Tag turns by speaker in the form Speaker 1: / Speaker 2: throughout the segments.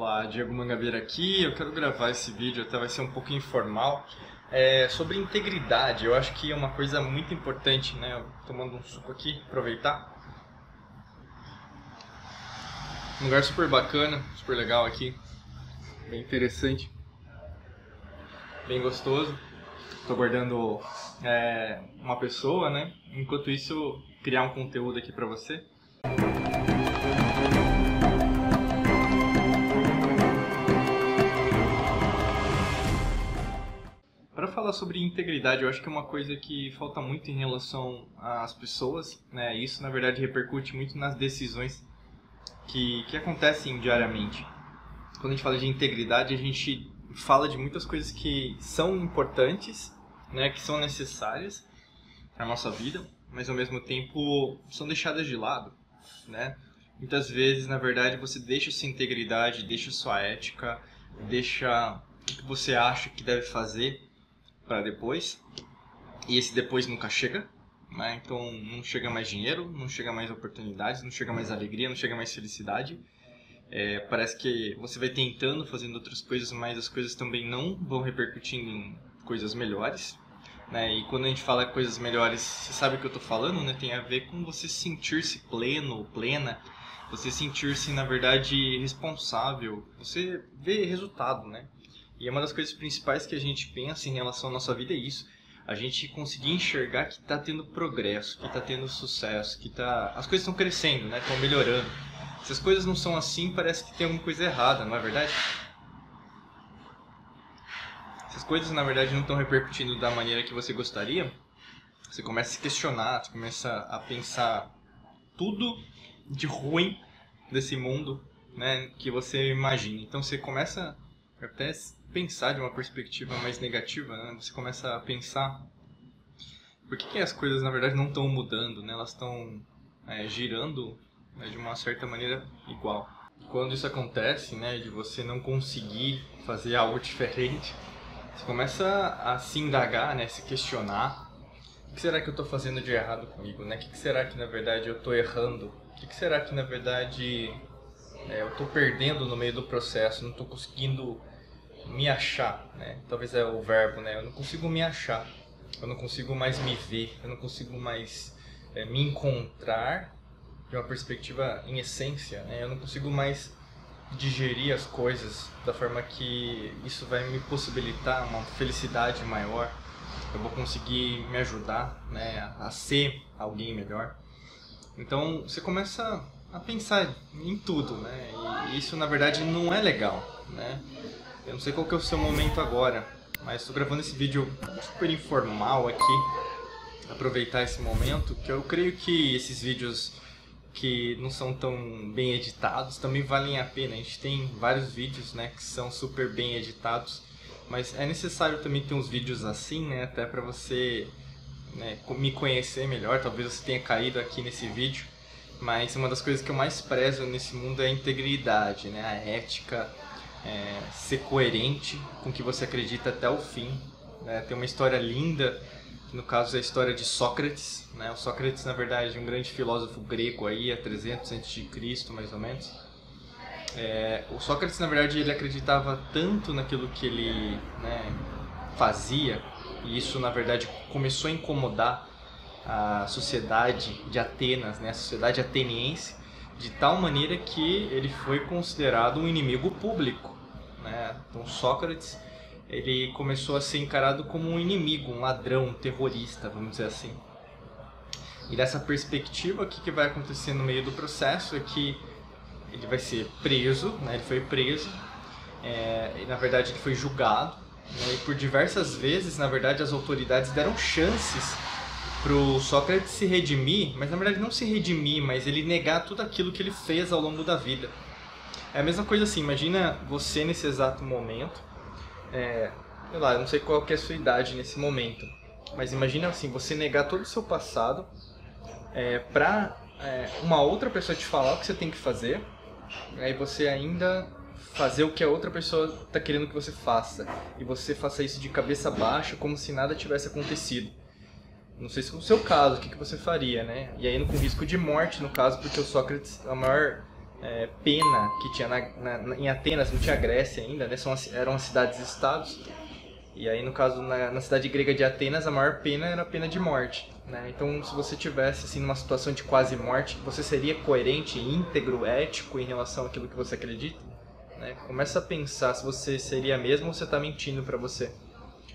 Speaker 1: Olá, Diego Mangabeira aqui. Eu quero gravar esse vídeo, até vai ser um pouco informal, é, sobre integridade. Eu acho que é uma coisa muito importante, né? Tomando um suco aqui, aproveitar. Um lugar super bacana, super legal aqui, bem interessante, bem gostoso. Estou guardando é, uma pessoa, né? Enquanto isso, criar um conteúdo aqui para você. Sobre integridade, eu acho que é uma coisa que falta muito em relação às pessoas, né? Isso, na verdade, repercute muito nas decisões que, que acontecem diariamente. Quando a gente fala de integridade, a gente fala de muitas coisas que são importantes, né? Que são necessárias para nossa vida, mas ao mesmo tempo são deixadas de lado, né? Muitas vezes, na verdade, você deixa sua integridade, deixa sua ética, deixa o que você acha que deve fazer para depois. E esse depois nunca chega, né? Então não chega mais dinheiro, não chega mais oportunidades, não chega mais alegria, não chega mais felicidade. É, parece que você vai tentando, fazendo outras coisas, mas as coisas também não vão repercutindo em coisas melhores. Né? E quando a gente fala coisas melhores, você sabe o que eu estou falando, né? Tem a ver com você sentir-se pleno, plena, você sentir-se, na verdade, responsável, você vê resultado, né? E é uma das coisas principais que a gente pensa em relação à nossa vida é isso. A gente conseguir enxergar que está tendo progresso, que está tendo sucesso, que tá... as coisas estão crescendo, né? Estão melhorando. Se as coisas não são assim, parece que tem alguma coisa errada, não é verdade? Se as coisas, na verdade, não estão repercutindo da maneira que você gostaria, você começa a se questionar, você começa a pensar tudo de ruim desse mundo né, que você imagina. Então você começa até pensar de uma perspectiva mais negativa, né? Você começa a pensar por que, que as coisas na verdade não estão mudando, né? Elas estão é, girando né, de uma certa maneira igual. Quando isso acontece, né, de você não conseguir fazer algo diferente, você começa a se indagar, né, se questionar. O que será que eu estou fazendo de errado comigo, né? O que será que na verdade eu estou errando? O que será que na verdade é, eu estou perdendo no meio do processo? Não estou conseguindo me achar, né? Talvez é o verbo, né? Eu não consigo me achar, eu não consigo mais me ver, eu não consigo mais é, me encontrar de uma perspectiva em essência, né? Eu não consigo mais digerir as coisas da forma que isso vai me possibilitar uma felicidade maior. Eu vou conseguir me ajudar, né, a ser alguém melhor. Então você começa a pensar em tudo, né? E isso na verdade não é legal, né? Eu não sei qual que é o seu momento agora, mas estou gravando esse vídeo super informal aqui. Aproveitar esse momento, que eu creio que esses vídeos que não são tão bem editados também valem a pena. A gente tem vários vídeos, né, que são super bem editados, mas é necessário também ter uns vídeos assim, né, até para você né, me conhecer melhor. Talvez você tenha caído aqui nesse vídeo, mas uma das coisas que eu mais prezo nesse mundo é a integridade, né, a ética, é, ser coerente com o que você acredita até o fim. Né? Tem uma história linda, que no caso é a história de Sócrates. Né? O Sócrates, na verdade, é um grande filósofo grego aí, há 300 a.C., mais ou menos. É, o Sócrates, na verdade, ele acreditava tanto naquilo que ele né, fazia, e isso, na verdade, começou a incomodar a sociedade de Atenas, né, a sociedade ateniense, de tal maneira que ele foi considerado um inimigo público. Né? Então Sócrates ele começou a ser encarado como um inimigo, um ladrão, um terrorista, vamos dizer assim. E dessa perspectiva, o que, vai acontecer no meio do processo é que ele vai ser preso, né? ele foi preso, é, e na verdade ele foi julgado, né? e por diversas vezes, na verdade, as autoridades deram chances pro Sócrates se redimir, mas na verdade não se redimir, mas ele negar tudo aquilo que ele fez ao longo da vida. É a mesma coisa assim, imagina você nesse exato momento, é, sei lá, eu não sei qual que é a sua idade nesse momento, mas imagina assim, você negar todo o seu passado é, pra é, uma outra pessoa te falar o que você tem que fazer, aí você ainda fazer o que a outra pessoa está querendo que você faça, e você faça isso de cabeça baixa, como se nada tivesse acontecido. Não sei se no seu caso, o que, que você faria, né? E aí com risco de morte, no caso, porque o Sócrates, a maior é, pena que tinha na, na, em Atenas, não tinha Grécia ainda, né? São, eram cidades-estados. E aí, no caso, na, na, cidade grega de Atenas, a maior pena era a pena de morte. Né? Então, se você tivesse assim numa situação de quase morte, você seria coerente, íntegro, ético em relação àquilo que você acredita? Né? Começa a pensar se você seria mesmo ou você está mentindo para você.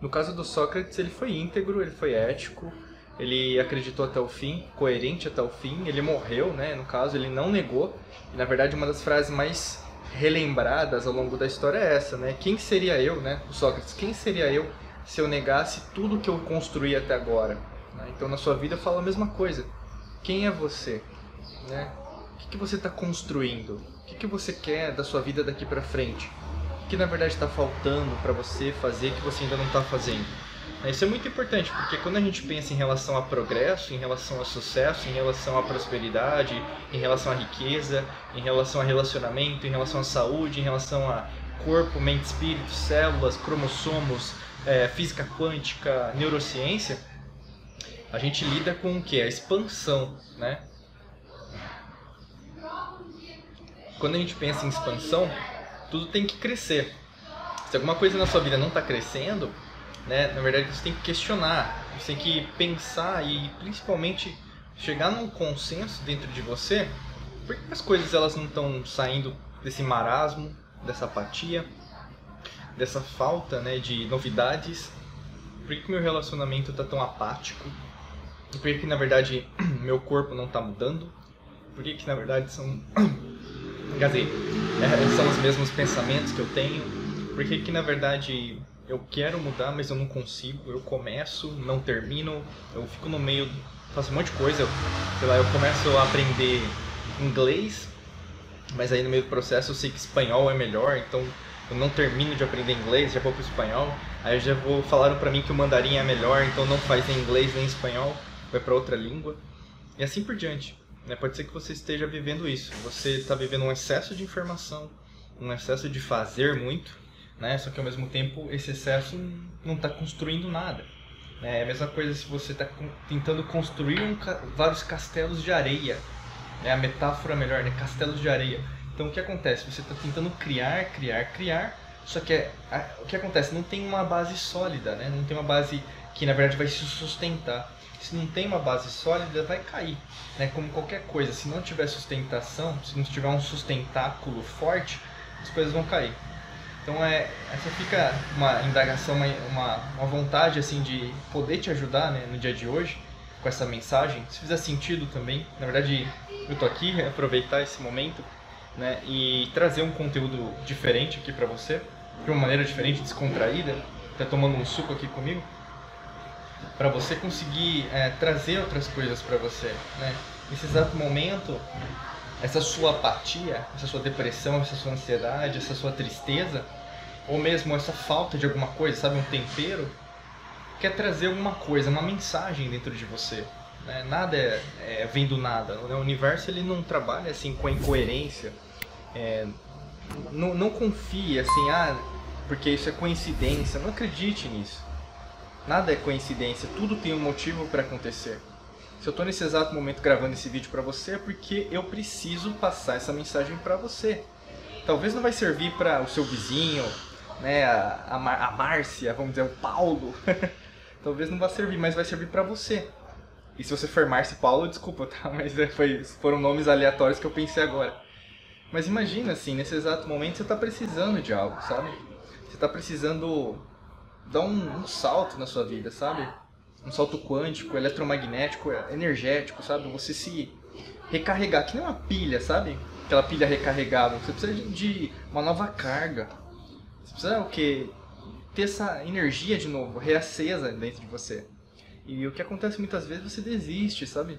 Speaker 1: No caso do Sócrates, ele foi íntegro, ele foi ético, ele acreditou até o fim, coerente até o fim, ele morreu, né? No caso, ele não negou. E na verdade, uma das frases mais relembradas ao longo da história é essa, né? Quem seria eu, né? O Sócrates, quem seria eu se eu negasse tudo que eu construí até agora? Né? Então, na sua vida, fala a mesma coisa. Quem é você? Né? O que, que você está construindo? O que, que você quer da sua vida daqui para frente? O que na verdade está faltando para você fazer que você ainda não está fazendo? Isso é muito importante, porque quando a gente pensa em relação a progresso, em relação a sucesso, em relação à prosperidade, em relação à riqueza, em relação a relacionamento, em relação à saúde, em relação a corpo, mente, espírito, células, cromossomos, é, física quântica, neurociência, a gente lida com o que? A expansão, né? Quando a gente pensa em expansão, tudo tem que crescer. Se alguma coisa na sua vida não está crescendo, né? Na verdade, você tem que questionar, você tem que pensar e principalmente chegar num consenso dentro de você, por que as coisas elas não estão saindo desse marasmo, dessa apatia, dessa falta, né, de novidades? Por que meu relacionamento está tão apático? Por que, na verdade meu corpo não está mudando? Por que, na verdade são quer dizer, é, são os mesmos pensamentos que eu tenho? Por que, que na verdade eu quero mudar, mas eu não consigo. Eu começo, não termino, eu fico no meio, faço um monte de coisa. Eu, sei lá, eu começo a aprender inglês, mas aí no meio do processo eu sei que espanhol é melhor, então eu não termino de aprender inglês, já vou pro espanhol. Aí já vou falaram para mim que o mandarim é melhor, então não faz nem inglês nem espanhol, vai para outra língua. E assim por diante. Né? Pode ser que você esteja vivendo isso. Você está vivendo um excesso de informação, um excesso de fazer muito, né? Só que ao mesmo tempo esse excesso não está construindo nada. Né? É a mesma coisa se você está tentando construir um, vários castelos de areia. É a metáfora melhor, né? Castelos de areia. Então o que acontece? Você está tentando criar, criar, criar, só que é, a, o que acontece? Não tem uma base sólida, né? Não tem uma base que na verdade vai se sustentar. Se não tem uma base sólida, vai cair. Né? Como qualquer coisa, se não tiver sustentação, se não tiver um sustentáculo forte, as coisas vão cair. Então é, essa fica uma indagação, uma, uma, vontade assim de poder te ajudar né, no dia de hoje com essa mensagem. Se fizer sentido também, na verdade eu tô aqui aproveitar esse momento né, e trazer um conteúdo diferente aqui para você, de uma maneira diferente, descontraída. Tá tomando um suco aqui comigo para você conseguir é, trazer outras coisas para você, né? Nesse exato momento, essa sua apatia, essa sua depressão, essa sua ansiedade, essa sua tristeza, ou mesmo essa falta de alguma coisa, sabe, um tempero, quer trazer alguma coisa, uma mensagem dentro de você. Né? Nada é, é, vem do nada. O universo ele não trabalha assim com a incoerência. É, não, não confie assim, ah, porque isso é coincidência. Não acredite nisso. Nada é coincidência. Tudo tem um motivo para acontecer. Se eu estou nesse exato momento gravando esse vídeo para você é porque eu preciso passar essa mensagem para você. Talvez não vai servir para o seu vizinho, né, a, a, a Márcia, vamos dizer, o Paulo. Talvez não vá servir, mas vai servir para você. E se você for Márcia e Paulo, desculpa, tá? Mas é, foi, foram nomes aleatórios que eu pensei agora. Mas imagina assim, nesse exato momento você está precisando de algo, sabe? Você está precisando dar um, um salto na sua vida, sabe? Um salto quântico, eletromagnético, energético, sabe? Você se recarregar, que nem uma pilha, sabe? Aquela pilha recarregável. Você precisa de, de uma nova carga. Você precisa o quê? Ter essa energia de novo, reacesa dentro de você. E o que acontece muitas vezes, você desiste, sabe?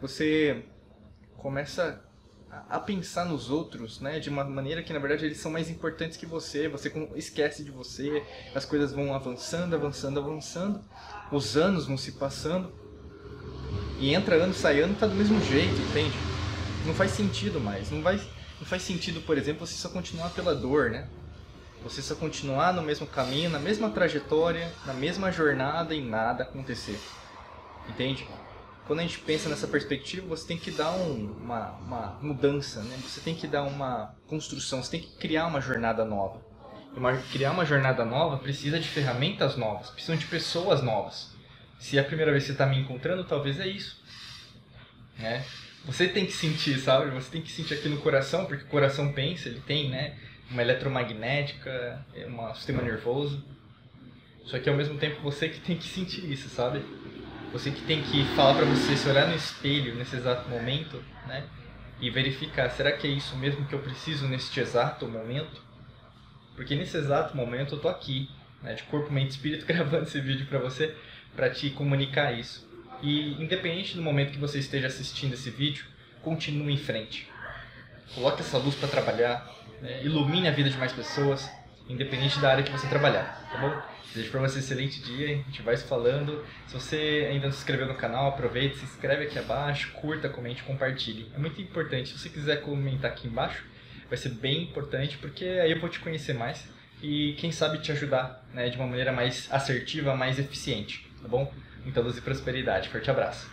Speaker 1: Você começa a pensar nos outros, né, de uma maneira que na verdade eles são mais importantes que você, você esquece de você, as coisas vão avançando, avançando, avançando, os anos vão se passando, e entra ano, sai ano, tá do mesmo jeito, entende? Não faz sentido mais, não, vai, não faz sentido, por exemplo, você só continuar pela dor, né? Você só continuar no mesmo caminho, na mesma trajetória, na mesma jornada e nada acontecer, entende?
Speaker 2: Quando a gente pensa nessa perspectiva, você tem que dar um, uma, uma mudança, né? Você tem que dar uma construção, você tem que criar uma jornada nova. E uma, criar uma jornada nova precisa de ferramentas novas, precisa de pessoas novas. Se é a primeira vez que você está me encontrando, talvez é isso. Né? Você tem que sentir, sabe? Você tem que sentir aqui no coração, porque o coração pensa, ele tem, né? Uma eletromagnética, um sistema nervoso. Só que ao mesmo tempo você que tem que sentir isso, sabe? Você que tem que falar para você, se olhar no espelho nesse exato momento, né? E verificar, será que é isso mesmo que eu preciso neste exato momento? Porque nesse exato momento eu tô aqui, né, de corpo, mente e espírito, gravando esse vídeo para você, para te comunicar isso. E independente do momento que você esteja assistindo esse vídeo, continue em frente. Coloque essa luz para trabalhar, né, ilumine a vida de mais pessoas, independente da área que você trabalhar, tá bom? Desejo para você um excelente dia, a gente vai se falando. Se você ainda não se inscreveu no canal, aproveite, se inscreve aqui abaixo, curta, comente, compartilhe. É muito importante. Se você quiser comentar aqui embaixo, vai ser bem importante, porque aí eu vou te conhecer mais e quem sabe te ajudar né, de uma maneira mais assertiva, mais eficiente, tá bom? Muita luz e prosperidade. Forte abraço.